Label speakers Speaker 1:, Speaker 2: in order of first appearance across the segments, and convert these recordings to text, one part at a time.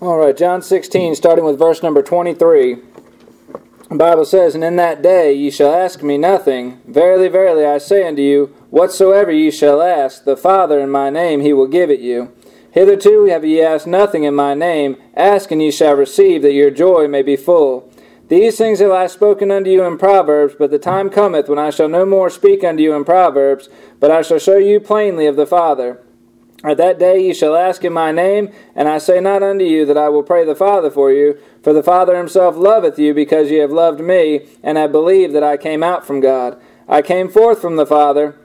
Speaker 1: All right, John 16, starting with verse number 23. The Bible says, And in that day ye shall ask me nothing. Verily, verily, I say unto you, whatsoever ye shall ask, the Father in my name, he will give it you. Hitherto have ye asked nothing in my name. Ask, and ye shall receive, that your joy may be full. These things have I spoken unto you in Proverbs, but the time cometh when I shall no more speak unto you in Proverbs, but I shall show you plainly of the Father. At that day ye shall ask in my name, and I say not unto you that I will pray the Father for you, for the Father himself loveth you, because ye have loved me, and have believed that I came out from God. I came forth from the Father,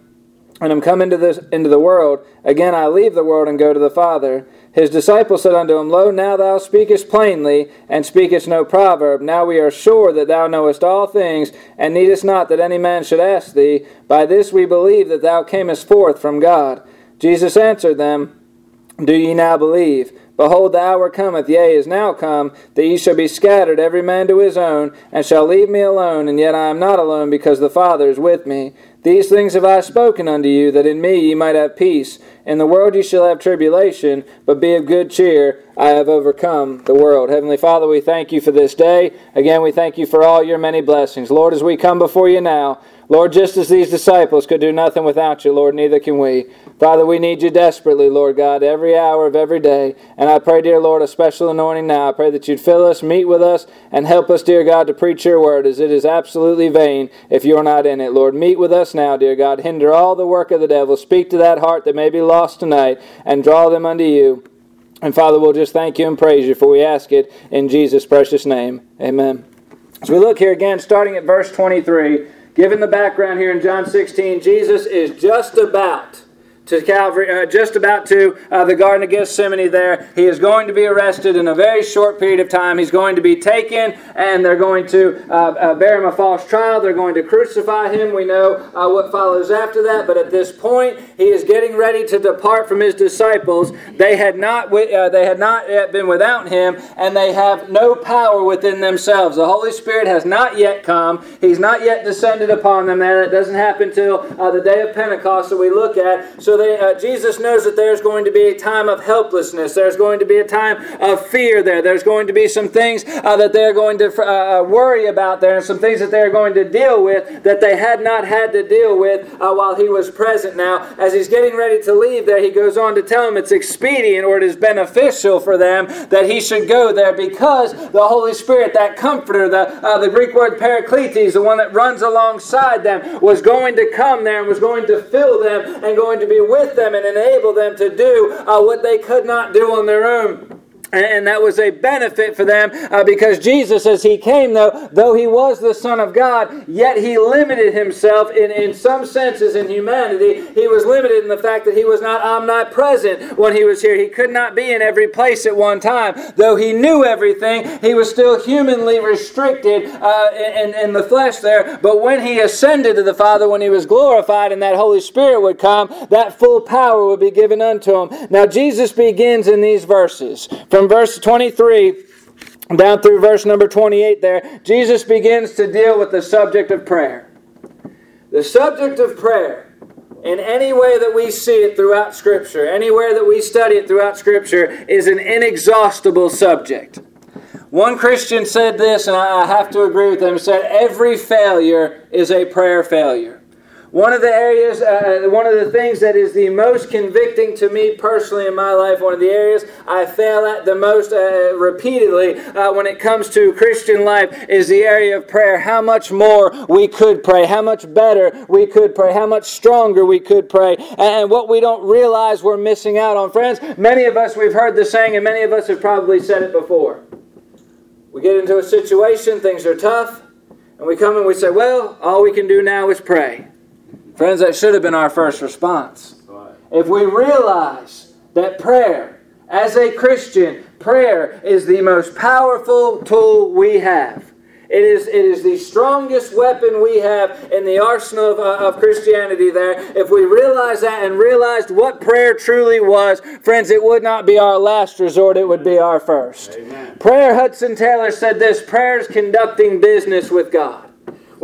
Speaker 1: and am come into, this, into the world. Again I leave the world and go to the Father. His disciples said unto him, Lo, now thou speakest plainly, and speakest no proverb. Now we are sure that thou knowest all things, and needest not that any man should ask thee. By this we believe that thou camest forth from God. Jesus answered them, Do ye now believe? Behold, the hour cometh, yea, is now come, that ye shall be scattered, every man to his own, and shall leave me alone, and yet I am not alone, because the Father is with me. These things have I spoken unto you, that in me ye might have peace. In the world ye shall have tribulation, but be of good cheer. I have overcome the world. Heavenly Father, we thank you for this day. Again, we thank you for all your many blessings. Lord, as we come before you now, Lord, just as these disciples could do nothing without you, Lord, neither can we. Father, we need you desperately, Lord God, every hour of every day. And I pray, dear Lord, a special anointing now. I pray that you'd fill us, meet with us, and help us, dear God, to preach your word, as it is absolutely vain if you're not in it. Lord, meet with us now, dear God. Hinder all the work of the devil. Speak to that heart that may be lost tonight, and draw them unto you. And Father, we'll just thank you and praise you, for we ask it in Jesus' precious name. Amen. As we look here again, starting at verse 23. Given the background here in John 16, Jesus is just about to Calvary, uh, just about to uh, the Garden of Gethsemane there. He is going to be arrested in a very short period of time. He's going to be taken, and they're going to uh, uh bear him a false trial. They're going to crucify him. We know uh, what follows after that, but at this point, he is getting ready to depart from his disciples. They had not, uh, they had not yet been without him, and they have no power within themselves. The Holy Spirit has not yet come. He's not yet descended upon them. That doesn't happen till the day of Pentecost that we look at. So they, uh, Jesus knows that there's going to be a time of helplessness. There's going to be a time of fear there. There's going to be some things uh, that they're going to uh, uh, worry about there and some things that they're going to deal with that they had not had to deal with uh, while he was present. Now, as he's getting ready to leave there, he goes on to tell them it's expedient or it is beneficial for them that he should go there because the Holy Spirit, that comforter, the, uh, the Greek word parakletos, the one that runs alongside them, was going to come there and was going to fill them and going to be with them and enable them to do uh, what they could not do on their own. And that was a benefit for them uh, because Jesus, as he came, though, though he was the Son of God, yet he limited himself in, in some senses in humanity. He was limited in the fact that he was not omnipresent when he was here. He could not be in every place at one time. Though he knew everything, he was still humanly restricted uh, in, in the flesh there. But when he ascended to the Father, when he was glorified and that Holy Spirit would come, that full power would be given unto him. Now, Jesus begins in these verses. From from verse 23 down through verse number 28 there, Jesus begins to deal with the subject of prayer. The subject of prayer, in any way that we see it throughout Scripture, anywhere that we study it throughout Scripture, is an inexhaustible subject. One Christian said this, and I have to agree with them, said, Every failure is a prayer failure. One of the areas, uh, one of the things that is the most convicting to me personally in my life, one of the areas I fail at the most uh, repeatedly uh, when it comes to Christian life is the area of prayer. How much more we could pray, how much better we could pray, how much stronger we could pray, and what we don't realize we're missing out on. Friends, many of us, we've heard the saying, and many of us have probably said it before. We get into a situation, things are tough, and we come and we say, well, all we can do now is pray. Friends, that should have been our first response. If we realize that prayer, as a Christian, prayer is the most powerful tool we have. It is, it is the strongest weapon we have in the arsenal of, uh, of Christianity there. If we realize that and realized what prayer truly was, friends, it would not be our last resort, it would be our first. Amen. Prayer, Hudson Taylor said this prayer is conducting business with God.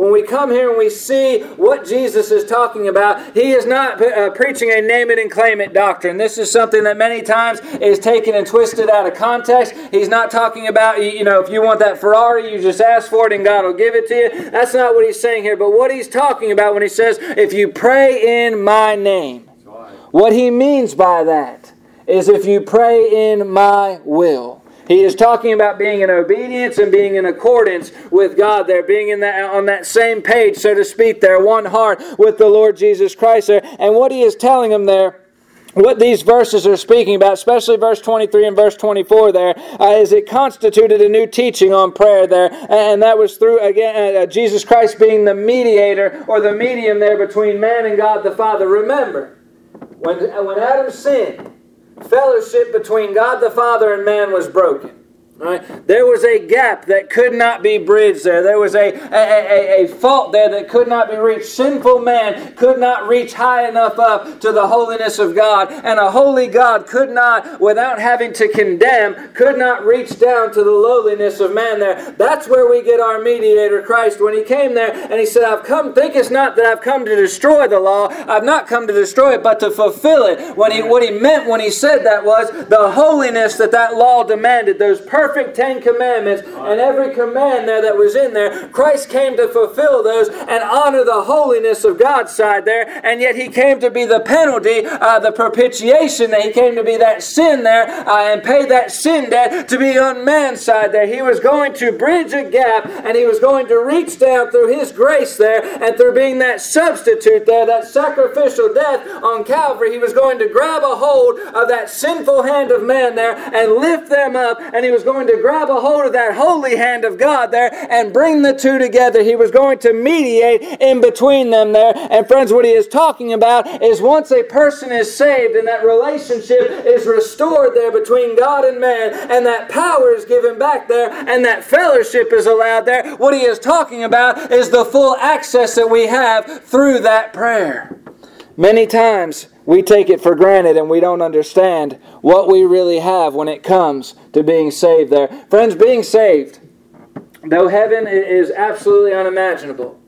Speaker 1: When we come here and we see what Jesus is talking about, he is not uh, preaching a name it and claim it doctrine. This is something that many times is taken and twisted out of context. He's not talking about, you know, if you want that Ferrari, you just ask for it and God will give it to you. That's not what he's saying here. But what he's talking about when he says, if you pray in my name, what he means by that is if you pray in my will. He is talking about being in obedience and being in accordance with God there, being in that, on that same page, so to speak, there, one heart with the Lord Jesus Christ there. And what he is telling them there what these verses are speaking about, especially verse 23 and verse 24 there, uh, is it constituted a new teaching on prayer there. And that was through, again, uh, uh Jesus Christ being the mediator or the medium there between man and God the Father. Remember, when, when Adam sinned, fellowship between God the Father and man was broken. Right? There was a gap that could not be bridged there. There was a, a, a, a, fault there that could not be reached. Sinful man could not reach high enough up to the holiness of God. And a holy God could not, without having to condemn, could not reach down to the lowliness of man there. That's where we get our mediator, Christ, when he came there and he said, I've come, think it's not that I've come to destroy the law. I've not come to destroy it, but to fulfill it. When he, what he meant when he said that was the holiness that that law demanded, those perfect perfect Ten Commandments and every command there that was in there. Christ came to fulfill those and honor the holiness of God's side there, and yet He came to be the penalty, uh, the propitiation that He came to be that sin there uh, and pay that sin debt to be on man's side there. He was going to bridge a gap and He was going to reach down through His grace there and through being that substitute there, that sacrificial death on Calvary, He was going to grab a hold of that sinful hand of man there and lift them up, and He was going going to grab a hold of that holy hand of God there and bring the two together. He was going to mediate in between them there. And friends, what he is talking about is once a person is saved and that relationship is restored there between God and man, and that power is given back there, and that fellowship is allowed there, what he is talking about is the full access that we have through that prayer. Many times we take it for granted and we don't understand what we really have when it comes to being saved there. Friends, being saved, though heaven is absolutely unimaginable,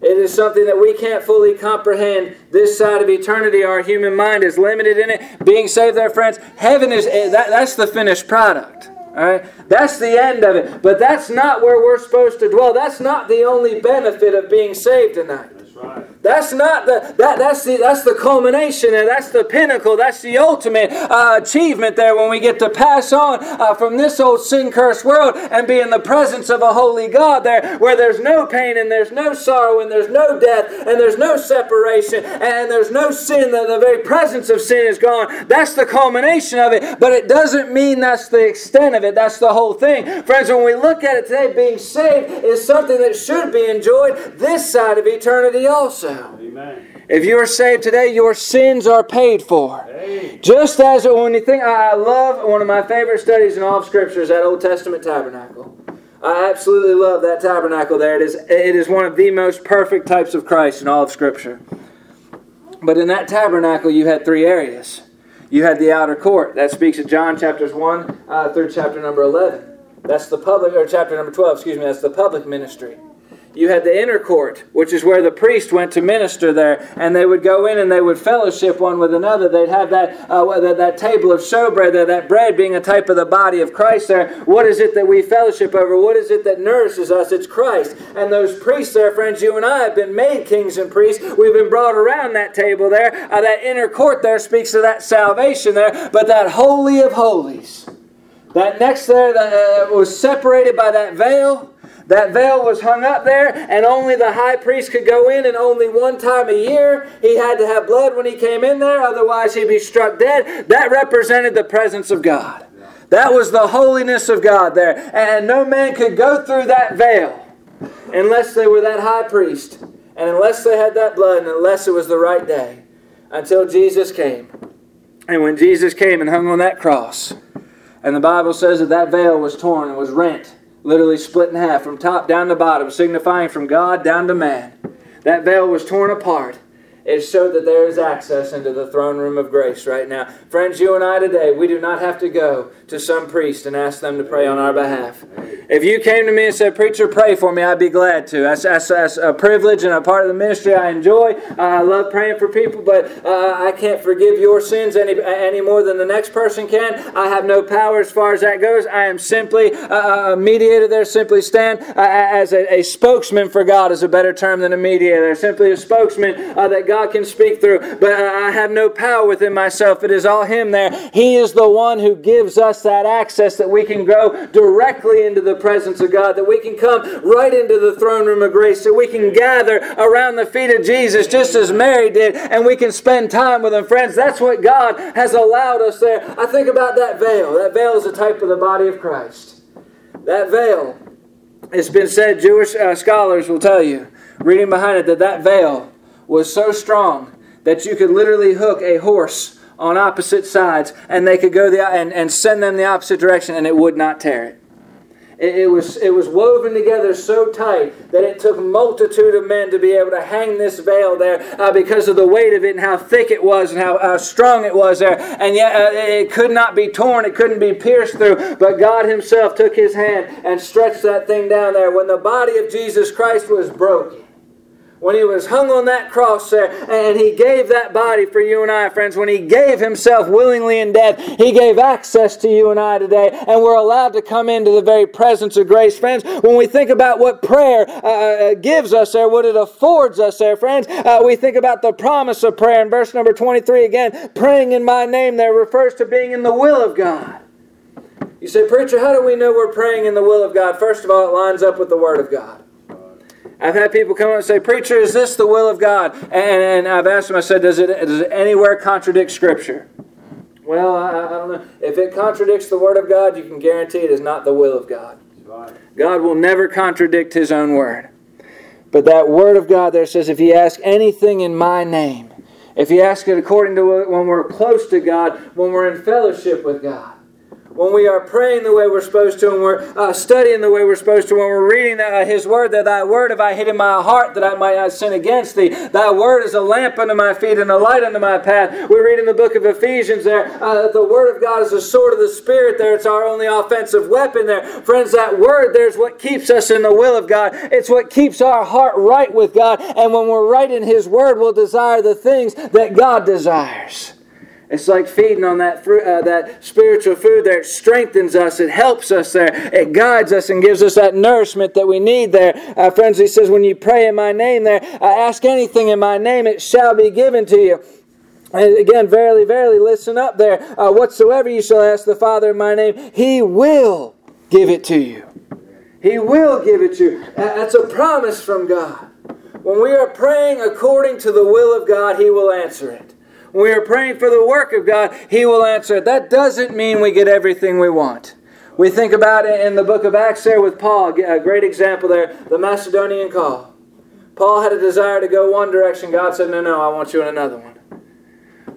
Speaker 1: it is something that we can't fully comprehend this side of eternity. Our human mind is limited in it. Being saved there, friends, heaven is eh, that, that's the finished product. All right? That's the end of it. But that's not where we're supposed to dwell. That's not the only benefit of being saved tonight. That's not the that that's the that's the culmination and that's the pinnacle. That's the ultimate uh, achievement there when we get to pass on uh, from this old sin cursed world and be in the presence of a holy God there, where there's no pain and there's no sorrow and there's no death and there's no separation and there's no sin. That the very presence of sin is gone. That's the culmination of it. But it doesn't mean that's the extent of it. That's the whole thing, friends. When we look at it today, being saved is something that should be enjoyed this side of eternity also. Amen. If you are saved today, your sins are paid for. Just as when you think, I love one of my favorite studies in all of Scripture is that Old Testament tabernacle. I absolutely love that tabernacle there. It is, it is one of the most perfect types of Christ in all of Scripture. But in that tabernacle, you had three areas. You had the outer court. That speaks of John chapters 1 uh, through chapter number 11. That's the public, or chapter number 12, excuse me, that's the public ministry you had the inner court, which is where the priest went to minister there, and they would go in and they would fellowship one with another. They'd have that uh, that, that table of showbread there, that bread being a type of the body of Christ there. What is it that we fellowship over? What is it that nourishes us? It's Christ. And those priests there, friends, you and I have been made kings and priests. We've been brought around that table there. Uh, that inner court there speaks of that salvation there, but that holy of holies. That next there that uh, was separated by that veil that veil was hung up there, and only the high priest could go in, and only one time a year he had to have blood when he came in there, otherwise he'd be struck dead. That represented the presence of God. That was the holiness of God there. And no man could go through that veil unless they were that high priest, and unless they had that blood, and unless it was the right day, until Jesus came. And when Jesus came and hung on that cross, and the Bible says that that veil was torn and was rent literally split in half from top down to bottom, signifying from God down to man. That veil was torn apart. It showed that there is access into the throne room of grace right now. Friends, you and I today, we do not have to go to some priest and ask them to pray on our behalf. If you came to me and said, Preacher, pray for me, I'd be glad to. That's, that's, that's a privilege and a part of the ministry I enjoy. Uh, I love praying for people, but uh, I can't forgive your sins any, any more than the next person can. I have no power as far as that goes. I am simply a mediator there, simply stand uh, as a, a, spokesman for God, is a better term than a mediator. Simply a spokesman uh, that God can speak through, but I have no power within myself. It is all Him there. He is the one who gives us that access that we can go directly into the presence of God, that we can come right into the throne room of grace, that we can gather around the feet of Jesus just as Mary did, and we can spend time with Him. Friends, that's what God has allowed us there. I think about that veil. That veil is a type of the body of Christ. That veil, it's been said, Jewish uh, scholars will tell you, reading behind it, that that veil was so strong that you could literally hook a horse on opposite sides and they could go the, and, and send them the opposite direction and it would not tear it. it. It, was, it was woven together so tight that it took multitude of men to be able to hang this veil there uh, because of the weight of it and how thick it was and how, how strong it was there. And yet uh, it could not be torn, it couldn't be pierced through. But God Himself took His hand and stretched that thing down there. When the body of Jesus Christ was broken, when he was hung on that cross there and he gave that body for you and I, friends, when he gave himself willingly in death, he gave access to you and I today, and we're allowed to come into the very presence of grace. Friends, when we think about what prayer uh, uh gives us there, what it affords us there, friends, uh, we think about the promise of prayer in verse number 23 again, praying in my name there refers to being in the will of God. You say, Preacher, how do we know we're praying in the will of God? First of all, it lines up with the Word of God. I've had people come up and say, Preacher, is this the will of God? And, and I've asked them, I said, does it, does it anywhere contradict Scripture? Well, I, I, don't know. If it contradicts the Word of God, you can guarantee it is not the will of God. God will never contradict His own Word. But that Word of God there says, if you ask anything in my name, if you ask it according to when we're close to God, when we're in fellowship with God, when we are praying the way we're supposed to, and we're uh, studying the way we're supposed to, when we're reading uh, His Word, that Thy Word have I hid in my heart that I might not sin against Thee. Thy Word is a lamp unto my feet and a light unto my path. We read in the book of Ephesians there, uh, the Word of God is a sword of the Spirit there. It's our only offensive weapon there. Friends, that Word there's what keeps us in the will of God. It's what keeps our heart right with God. And when we're right in His Word, we'll desire the things that God desires. It's like feeding on that fruit, uh, that spiritual food there. It strengthens us. It helps us there. It guides us and gives us that nourishment that we need there. Uh, friends, he says, when you pray in my name there, uh, ask anything in my name, it shall be given to you. And again, verily, verily, listen up there. Uh, whatsoever you shall ask the Father in my name, he will give it to you. He will give it to you. That's a promise from God. When we are praying according to the will of God, he will answer it. We are praying for the work of God, He will answer it. That doesn't mean we get everything we want. We think about it in the book of Acts there with Paul, a great example there, the Macedonian call. Paul had a desire to go one direction. God said, No, no, I want you in another one.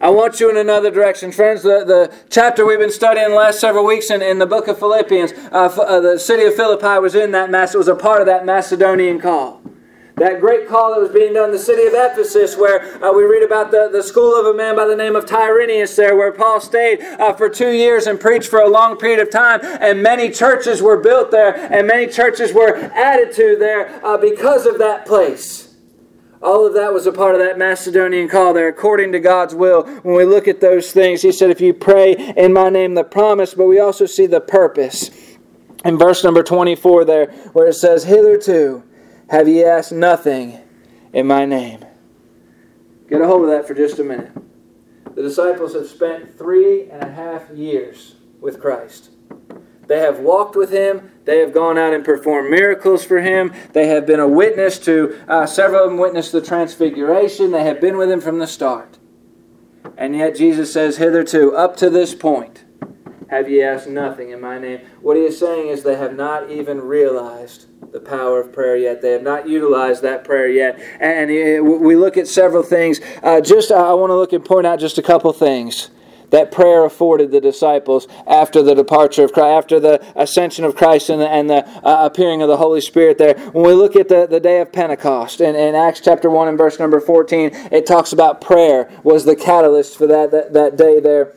Speaker 1: I want you in another direction. Friends, the, the chapter we've been studying the last several weeks in, in the book of Philippians, uh, uh, the city of Philippi was in that, Mass, it was a part of that Macedonian call. That great call that was being done in the city of Ephesus, where uh, we read about the, the school of a man by the name of Tyrannus, there, where Paul stayed uh, for two years and preached for a long period of time, and many churches were built there, and many churches were added to there uh, because of that place. All of that was a part of that Macedonian call there, according to God's will. When we look at those things, He said, If you pray in my name, the promise, but we also see the purpose. In verse number 24, there, where it says, Hitherto, have ye asked nothing in my name? Get a hold of that for just a minute. The disciples have spent three and a half years with Christ. They have walked with him. They have gone out and performed miracles for him. They have been a witness to, uh, several of them witnessed the transfiguration. They have been with him from the start. And yet Jesus says, hitherto, up to this point, have ye asked nothing in my name. What he is saying is they have not even realized the power of prayer yet. They have not utilized that prayer yet. And we look at several things. Uh, just I want to look and point out just a couple things that prayer afforded the disciples after the departure of Christ, after the ascension of Christ and the, and the uh, appearing of the Holy Spirit there. When we look at the, the day of Pentecost in, in Acts chapter 1 and verse number 14, it talks about prayer was the catalyst for that, that, that day there.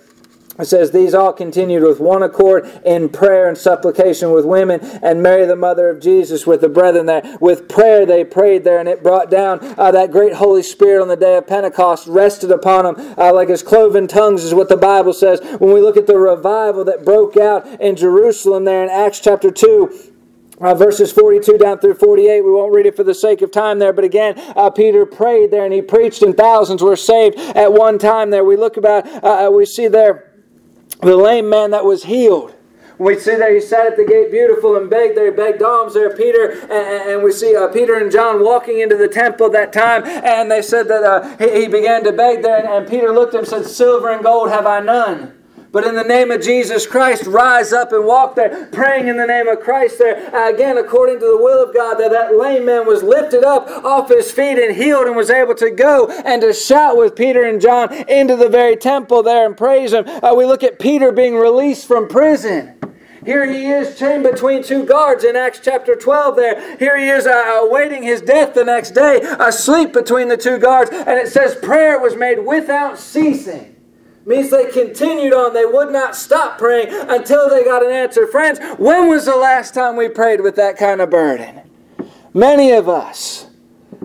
Speaker 1: It says, These all continued with one accord in prayer and supplication with women, and Mary, the mother of Jesus, with the brethren there. With prayer they prayed there, and it brought down uh, that great Holy Spirit on the day of Pentecost, rested upon them uh, like as cloven tongues, is what the Bible says. When we look at the revival that broke out in Jerusalem there in Acts chapter 2, uh, verses 42 down through 48. We won't read it for the sake of time there, but again, uh, Peter prayed there and he preached, and thousands were saved at one time there. We look about, uh, uh we see there the lame man that was healed. We see there he sat at the gate beautiful and begged there. He begged alms there, Peter. And, and we see uh, Peter and John walking into the temple that time. And they said that uh, he, he, began to beg there. And, and Peter looked at him and said, Silver and gold have I none. But in the name of Jesus Christ, rise up and walk there, praying in the name of Christ there. Again, according to the will of God, that that lame man was lifted up off his feet and healed and was able to go and to shout with Peter and John into the very temple there and praise him. Uh, we look at Peter being released from prison. Here he is chained between two guards in Acts chapter 12 there. Here he is uh, awaiting his death the next day, asleep between the two guards. And it says prayer was made without ceasing means they continued on. They would not stop praying until they got an answer. Friends, when was the last time we prayed with that kind of burden? Many of us.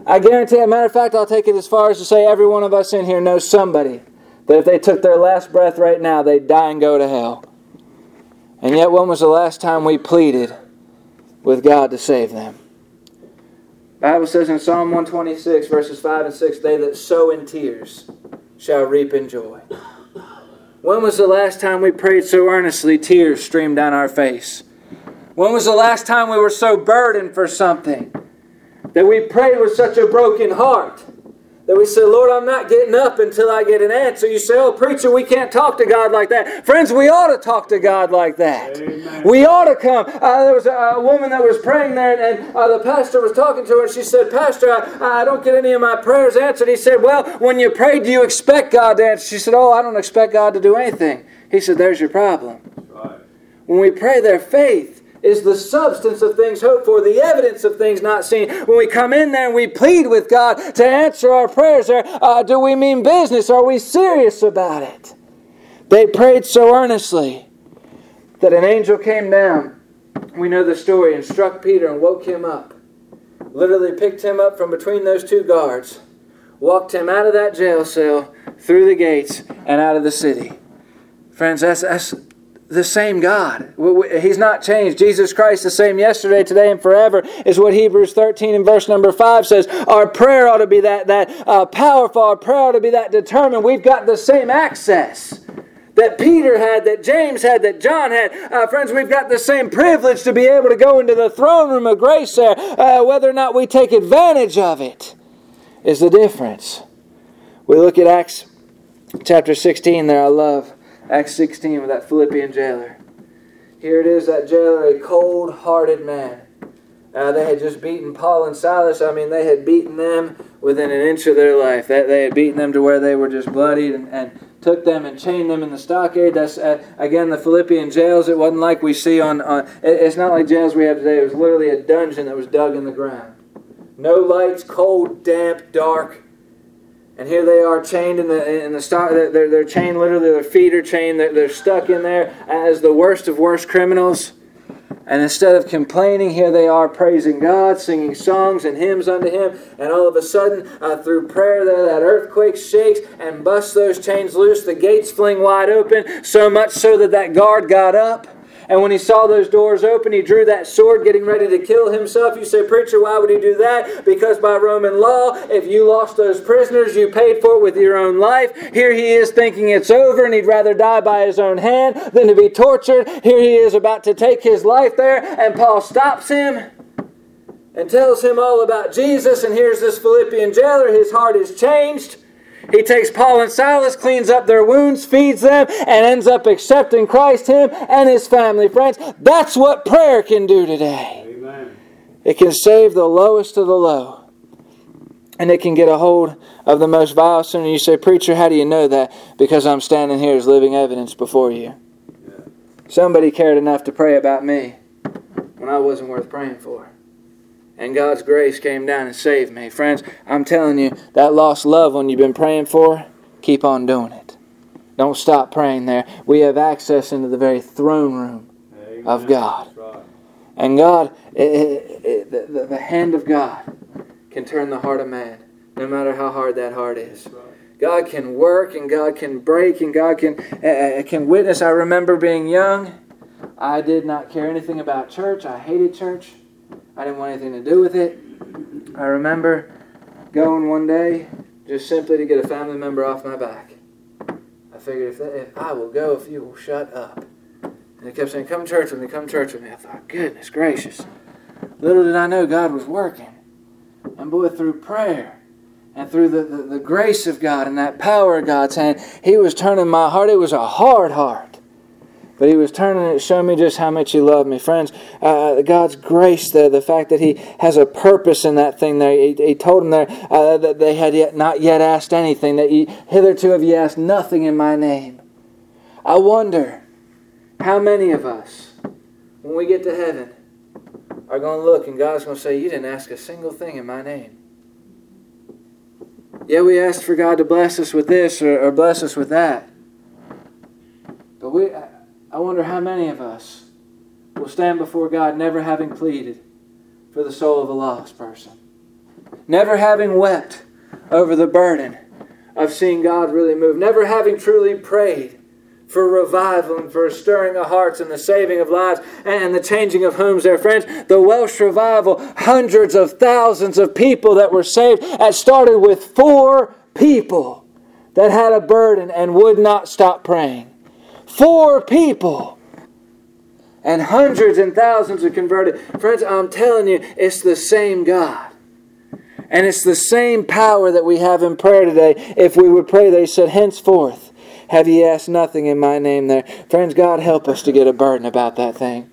Speaker 1: I guarantee, a matter of fact, I'll take it as far as to say every one of us in here knows somebody that if they took their last breath right now, they'd die and go to hell. And yet, when was the last time we pleaded with God to save them? The Bible says in Psalm 126, verses 5 and 6, They that sow in tears shall reap in joy. When was the last time we prayed so earnestly, tears streamed down our face? When was the last time we were so burdened for something that we prayed with such a broken heart? That we say, Lord, I'm not getting up until I get an answer. You say, oh, preacher, we can't talk to God like that. Friends, we ought to talk to God like that. Amen. We ought to come. Uh, there was a, a, woman that was praying there, and, and uh, the pastor was talking to her, and she said, Pastor, I, I, don't get any of my prayers answered. He said, Well, when you pray, do you expect God to answer? She said, Oh, I don't expect God to do anything. He said, There's your problem. Right. When we pray, their faith is the substance of things hoped for, the evidence of things not seen. When we come in there and we plead with God to answer our prayers, or, uh, do we mean business? Are we serious about it? They prayed so earnestly that an angel came down. We know the story and struck Peter and woke him up. Literally picked him up from between those two guards, walked him out of that jail cell, through the gates, and out of the city. Friends, that's, that's, the same God. He's not changed. Jesus Christ, the same yesterday, today, and forever, is what Hebrews 13 and verse number 5 says. Our prayer ought to be that, that uh, powerful. Our prayer ought to be that determined. We've got the same access that Peter had, that James had, that John had. Uh, friends, we've got the same privilege to be able to go into the throne room of grace there. Uh, whether or not we take advantage of it is the difference. We look at Acts chapter 16 there, I love. Acts 16 with that Philippian jailer. Here it is, that jailer, a cold hearted man. Uh, they had just beaten Paul and Silas. I mean, they had beaten them within an inch of their life. They, they had beaten them to where they were just bloodied and, and took them and chained them in the stockade. That's, uh, again, the Philippian jails. It wasn't like we see on, on. It's not like jails we have today. It was literally a dungeon that was dug in the ground. No lights, cold, damp, dark. And here they are chained in the in the stock. They're, they're chained literally. Their feet are chained. They're, they're stuck in there as the worst of worst criminals. And instead of complaining, here they are praising God, singing songs and hymns unto Him. And all of a sudden, uh, through prayer, there that earthquake shakes and busts those chains loose. The gates fling wide open, so much so that that guard got up and when he saw those doors open, he drew that sword, getting ready to kill himself. You say, Preacher, why would he do that? Because by Roman law, if you lost those prisoners, you paid for it with your own life. Here he is thinking it's over, and he'd rather die by his own hand than to be tortured. Here he is about to take his life there, and Paul stops him and tells him all about Jesus. And here's this Philippian jailer. His heart is changed. He takes Paul and Silas, cleans up their wounds, feeds them, and ends up accepting Christ, him, and his family. Friends, that's what prayer can do today. Amen. It can save the lowest of the low. and it can get a hold of the most vile sin. And you say, Preacher, how do you know that? Because I'm standing here as living evidence before you. Somebody cared enough to pray about me when I wasn't worth praying for. And God's grace came down and saved me. Friends, I'm telling you, that lost loved one you've been praying for, keep on doing it. Don't stop praying there. We have access into the very throne room Amen. of God. Right. And God, it, it, it, the, the hand of God can turn the heart of man, no matter how hard that heart is. God can work and God can break and God can uh, can witness. I remember being young. I did not care anything about church. I hated church. I didn't want anything to do with it. I remember going one day just simply to get a family member off my back. I figured if, if I will go, if you will shut up. And he kept saying, "Come church with me. Come church with me." I thought, "Goodness gracious!" Little did I know God was working. And boy, through prayer and through the, the, the, grace of God and that power of God's hand, He was turning my heart. It was a hard heart. But He was turning it, showing me just how much He loved me. Friends, uh, God's grace there, the fact that He has a purpose in that thing there. He, he told them there uh, that they had yet, not yet asked anything, that hitherto have ye asked nothing in my name. I wonder how many of us, when we get to heaven, are going to look and God's going to say, You didn't ask a single thing in my name. Yeah, we asked for God to bless us with this or, or bless us with that. But we, I wonder how many of us will stand before God never having pleaded for the soul of a lost person, never having wept over the burden of seeing God really move, never having truly prayed for revival and for stirring of hearts and the saving of lives and the changing of homes there. Friends, the Welsh revival, hundreds of thousands of people that were saved, it started with four people that had a burden and would not stop praying. Four people. And hundreds and thousands are converted. Friends, I'm telling you, it's the same God. And it's the same power that we have in prayer today. If we would pray, they said, henceforth, have ye asked nothing in my name there? Friends, God help us to get a burden about that thing.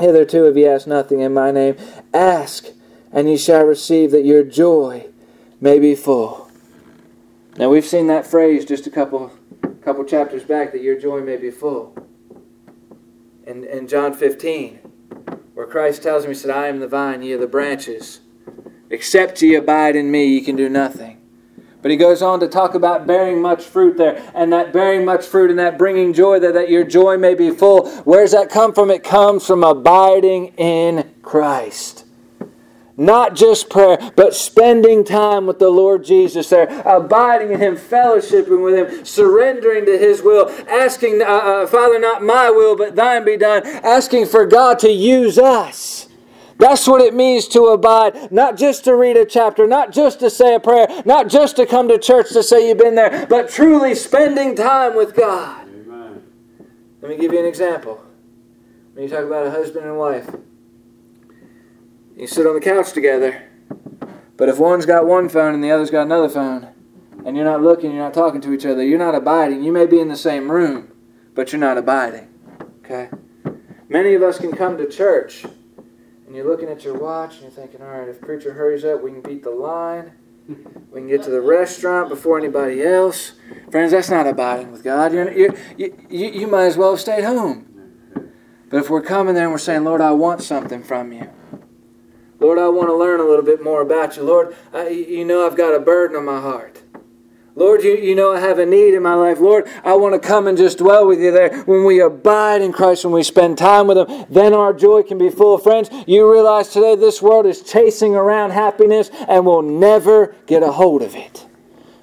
Speaker 1: Hitherto have ye asked nothing in my name. Ask, and ye shall receive that your joy may be full. Now we've seen that phrase just a couple couple chapters back that your joy may be full. In, in John 15, where Christ tells me, He said, I am the vine, ye are the branches. Except ye abide in me, ye can do nothing. But he goes on to talk about bearing much fruit there, and that bearing much fruit and that bringing joy there, that your joy may be full. Where does that come from? It comes from abiding in Christ. Not just prayer, but spending time with the Lord Jesus there, abiding in Him, fellowshipping with Him, surrendering to His will, asking, uh, uh, Father, not my will, but thine be done, asking for God to use us that's what it means to abide. Not just to read a chapter, not just to say a prayer, not just to come to church to say you've been there, but truly spending time with God. Amen. Let me give you an example. When you talk about a husband and wife, you sit on the couch together, but if one's got one phone and the other's got another phone, and you're not looking, you're not talking to each other, you're not abiding. You may be in the same room, but you're not abiding. Okay? Many of us can come to church and you're looking at your watch and you're thinking, all right, if preacher hurries up, we can beat the line. We can get to the restaurant before anybody else. Friends, that's not abiding with God. You're, you're, you, you, you might as well have stayed home. But if we're coming there and we're saying, Lord, I want something from you. Lord, I want to learn a little bit more about you. Lord, I, you know I've got a burden on my heart. Lord, you, you know I have a need in my life. Lord, I want to come and just dwell with you there. When we abide in Christ, when we spend time with Him, then our joy can be full. Friends, you realize today this world is chasing around happiness and will never get a hold of it.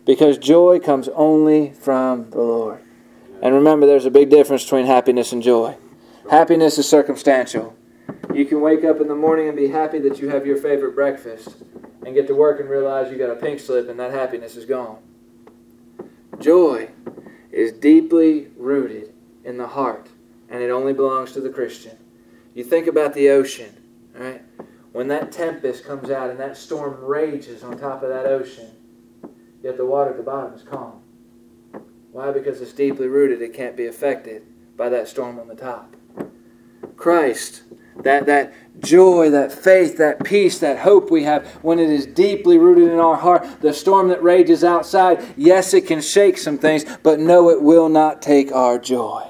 Speaker 1: Because joy comes only from the Lord. And remember, there's a big difference between happiness and joy. Happiness is circumstantial. You can wake up in the morning and be happy that you have your favorite breakfast and get to work and realize you got a pink slip and that happiness is gone. Joy is deeply rooted in the heart, and it only belongs to the Christian. You think about the ocean, right? When that tempest comes out and that storm rages on top of that ocean, yet the water at the bottom is calm. Why? Because it's deeply rooted. It can't be affected by that storm on the top. Christ, that, that joy, that faith, that peace, that hope we have when it is deeply rooted in our heart. The storm that rages outside, yes, it can shake some things, but no, it will not take our joy.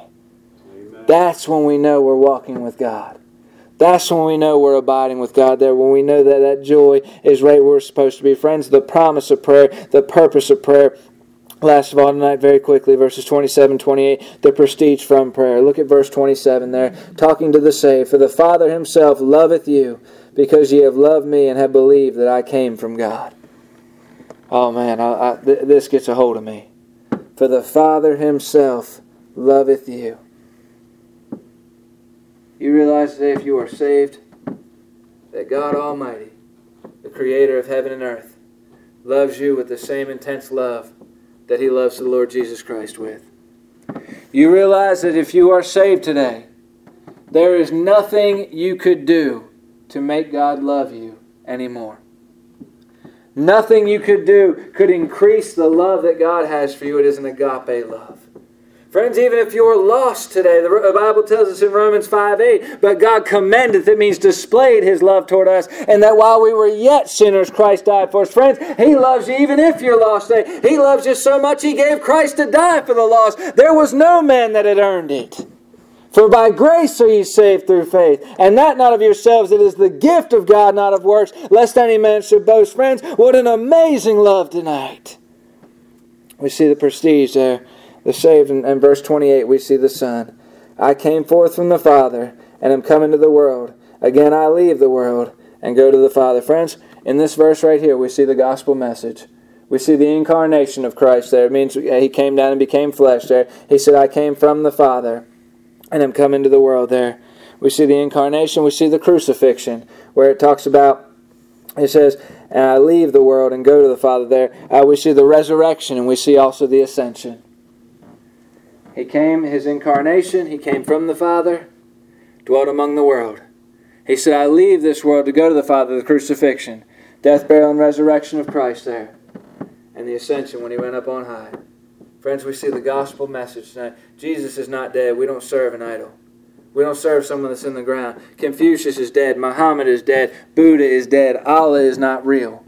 Speaker 1: Amen. That's when we know we're walking with God. That's when we know we're abiding with God there, when we know that that joy is right where we're supposed to be. Friends, the promise of prayer, the purpose of prayer, Last of all tonight, very quickly, verses 27 28, the prestige from prayer. Look at verse 27 there, talking to the saved. For the Father himself loveth you, because ye have loved me and have believed that I came from God. Oh man, I, I, th- this gets a hold of me. For the Father himself loveth you. You realize today, if you are saved, that God Almighty, the Creator of heaven and earth, loves you with the same intense love that he loves the Lord Jesus Christ with. You realize that if you are saved today, there is nothing you could do to make God love you anymore. Nothing you could do could increase the love that God has for you. It is an agape love. Friends, even if you're lost today, the Bible tells us in Romans 5 8, but God commendeth, it means displayed his love toward us, and that while we were yet sinners, Christ died for us. Friends, he loves you even if you're lost today. He loves you so much, he gave Christ to die for the lost. There was no man that had earned it. For by grace are ye saved through faith, and that not of yourselves, it is the gift of God, not of works, lest any man should boast. Friends, what an amazing love tonight. We see the prestige there the saved. In, in verse 28, we see the Son. I came forth from the Father and am come into the world. Again, I leave the world and go to the Father. Friends, in this verse right here, we see the gospel message. We see the incarnation of Christ there. It means he came down and became flesh there. He said, I came from the Father and am come into the world there. We see the incarnation. We see the crucifixion, where it talks about, it says, and I leave the world and go to the Father there. Uh, we see the resurrection and we see also the ascension. He came, his incarnation, he came from the Father, dwelt among the world. He said, I leave this world to go to the Father, the crucifixion, death, burial, and resurrection of Christ there, and the ascension when he went up on high. Friends, we see the gospel message tonight. Jesus is not dead. We don't serve an idol. We don't serve someone that's in the ground. Confucius is dead. Muhammad is dead. Buddha is dead. Allah is not real.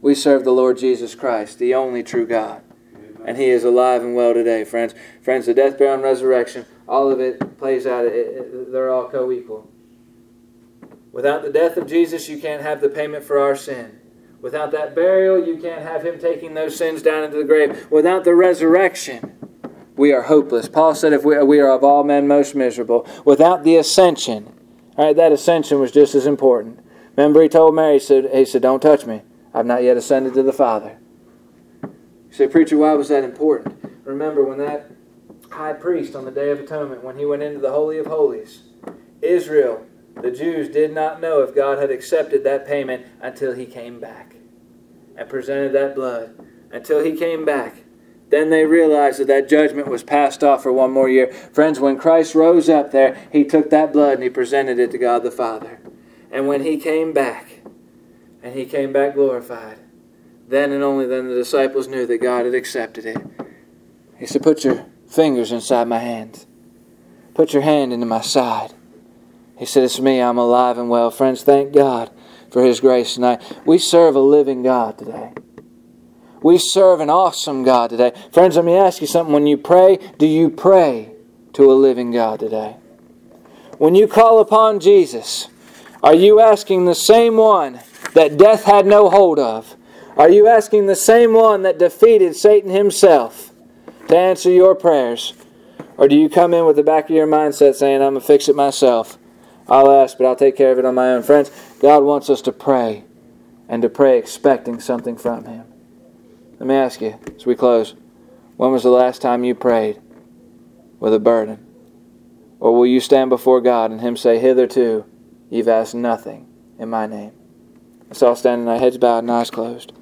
Speaker 1: We serve the Lord Jesus Christ, the only true God and he is alive and well today, friends. Friends, the death, burial, and resurrection, all of it plays out. It, it, they're all co equal. Without the death of Jesus, you can't have the payment for our sin. Without that burial, you can't have him taking those sins down into the grave. Without the resurrection, we are hopeless. Paul said, if we, we are of all men most miserable. Without the ascension, all right, that ascension was just as important. Remember, he told Mary, he said, he said, Don't touch me. I've not yet ascended to the Father. Say, preacher, why was that important? Remember when that high priest on the Day of Atonement, when he went into the Holy of Holies, Israel, the Jews did not know if God had accepted that payment until he came back and presented that blood. Until he came back. Then they realized that that judgment was passed off for one more year. Friends, when Christ rose up there, he took that blood and he presented it to God the Father. And when he came back, and he came back glorified, then and only then the disciples knew that God had accepted it. He said, Put your fingers inside my hands. Put your hand into my side. He said, It's me. I'm alive and well. Friends, thank God for His grace tonight. We serve a living God today. We serve an awesome God today. Friends, let me ask you something. When you pray, do you pray to a living God today? When you call upon Jesus, are you asking the same one that death had no hold of? Are you asking the same one that defeated Satan himself to answer your prayers? Or do you come in with the back of your mindset saying, I'm going to fix it myself? I'll ask, but I'll take care of it on my own. Friends, God wants us to pray and to pray expecting something from Him. Let me ask you as we close when was the last time you prayed with a burden? Or will you stand before God and Him say, Hitherto, you've asked nothing in my name? Let's all stand in our heads bowed and eyes closed.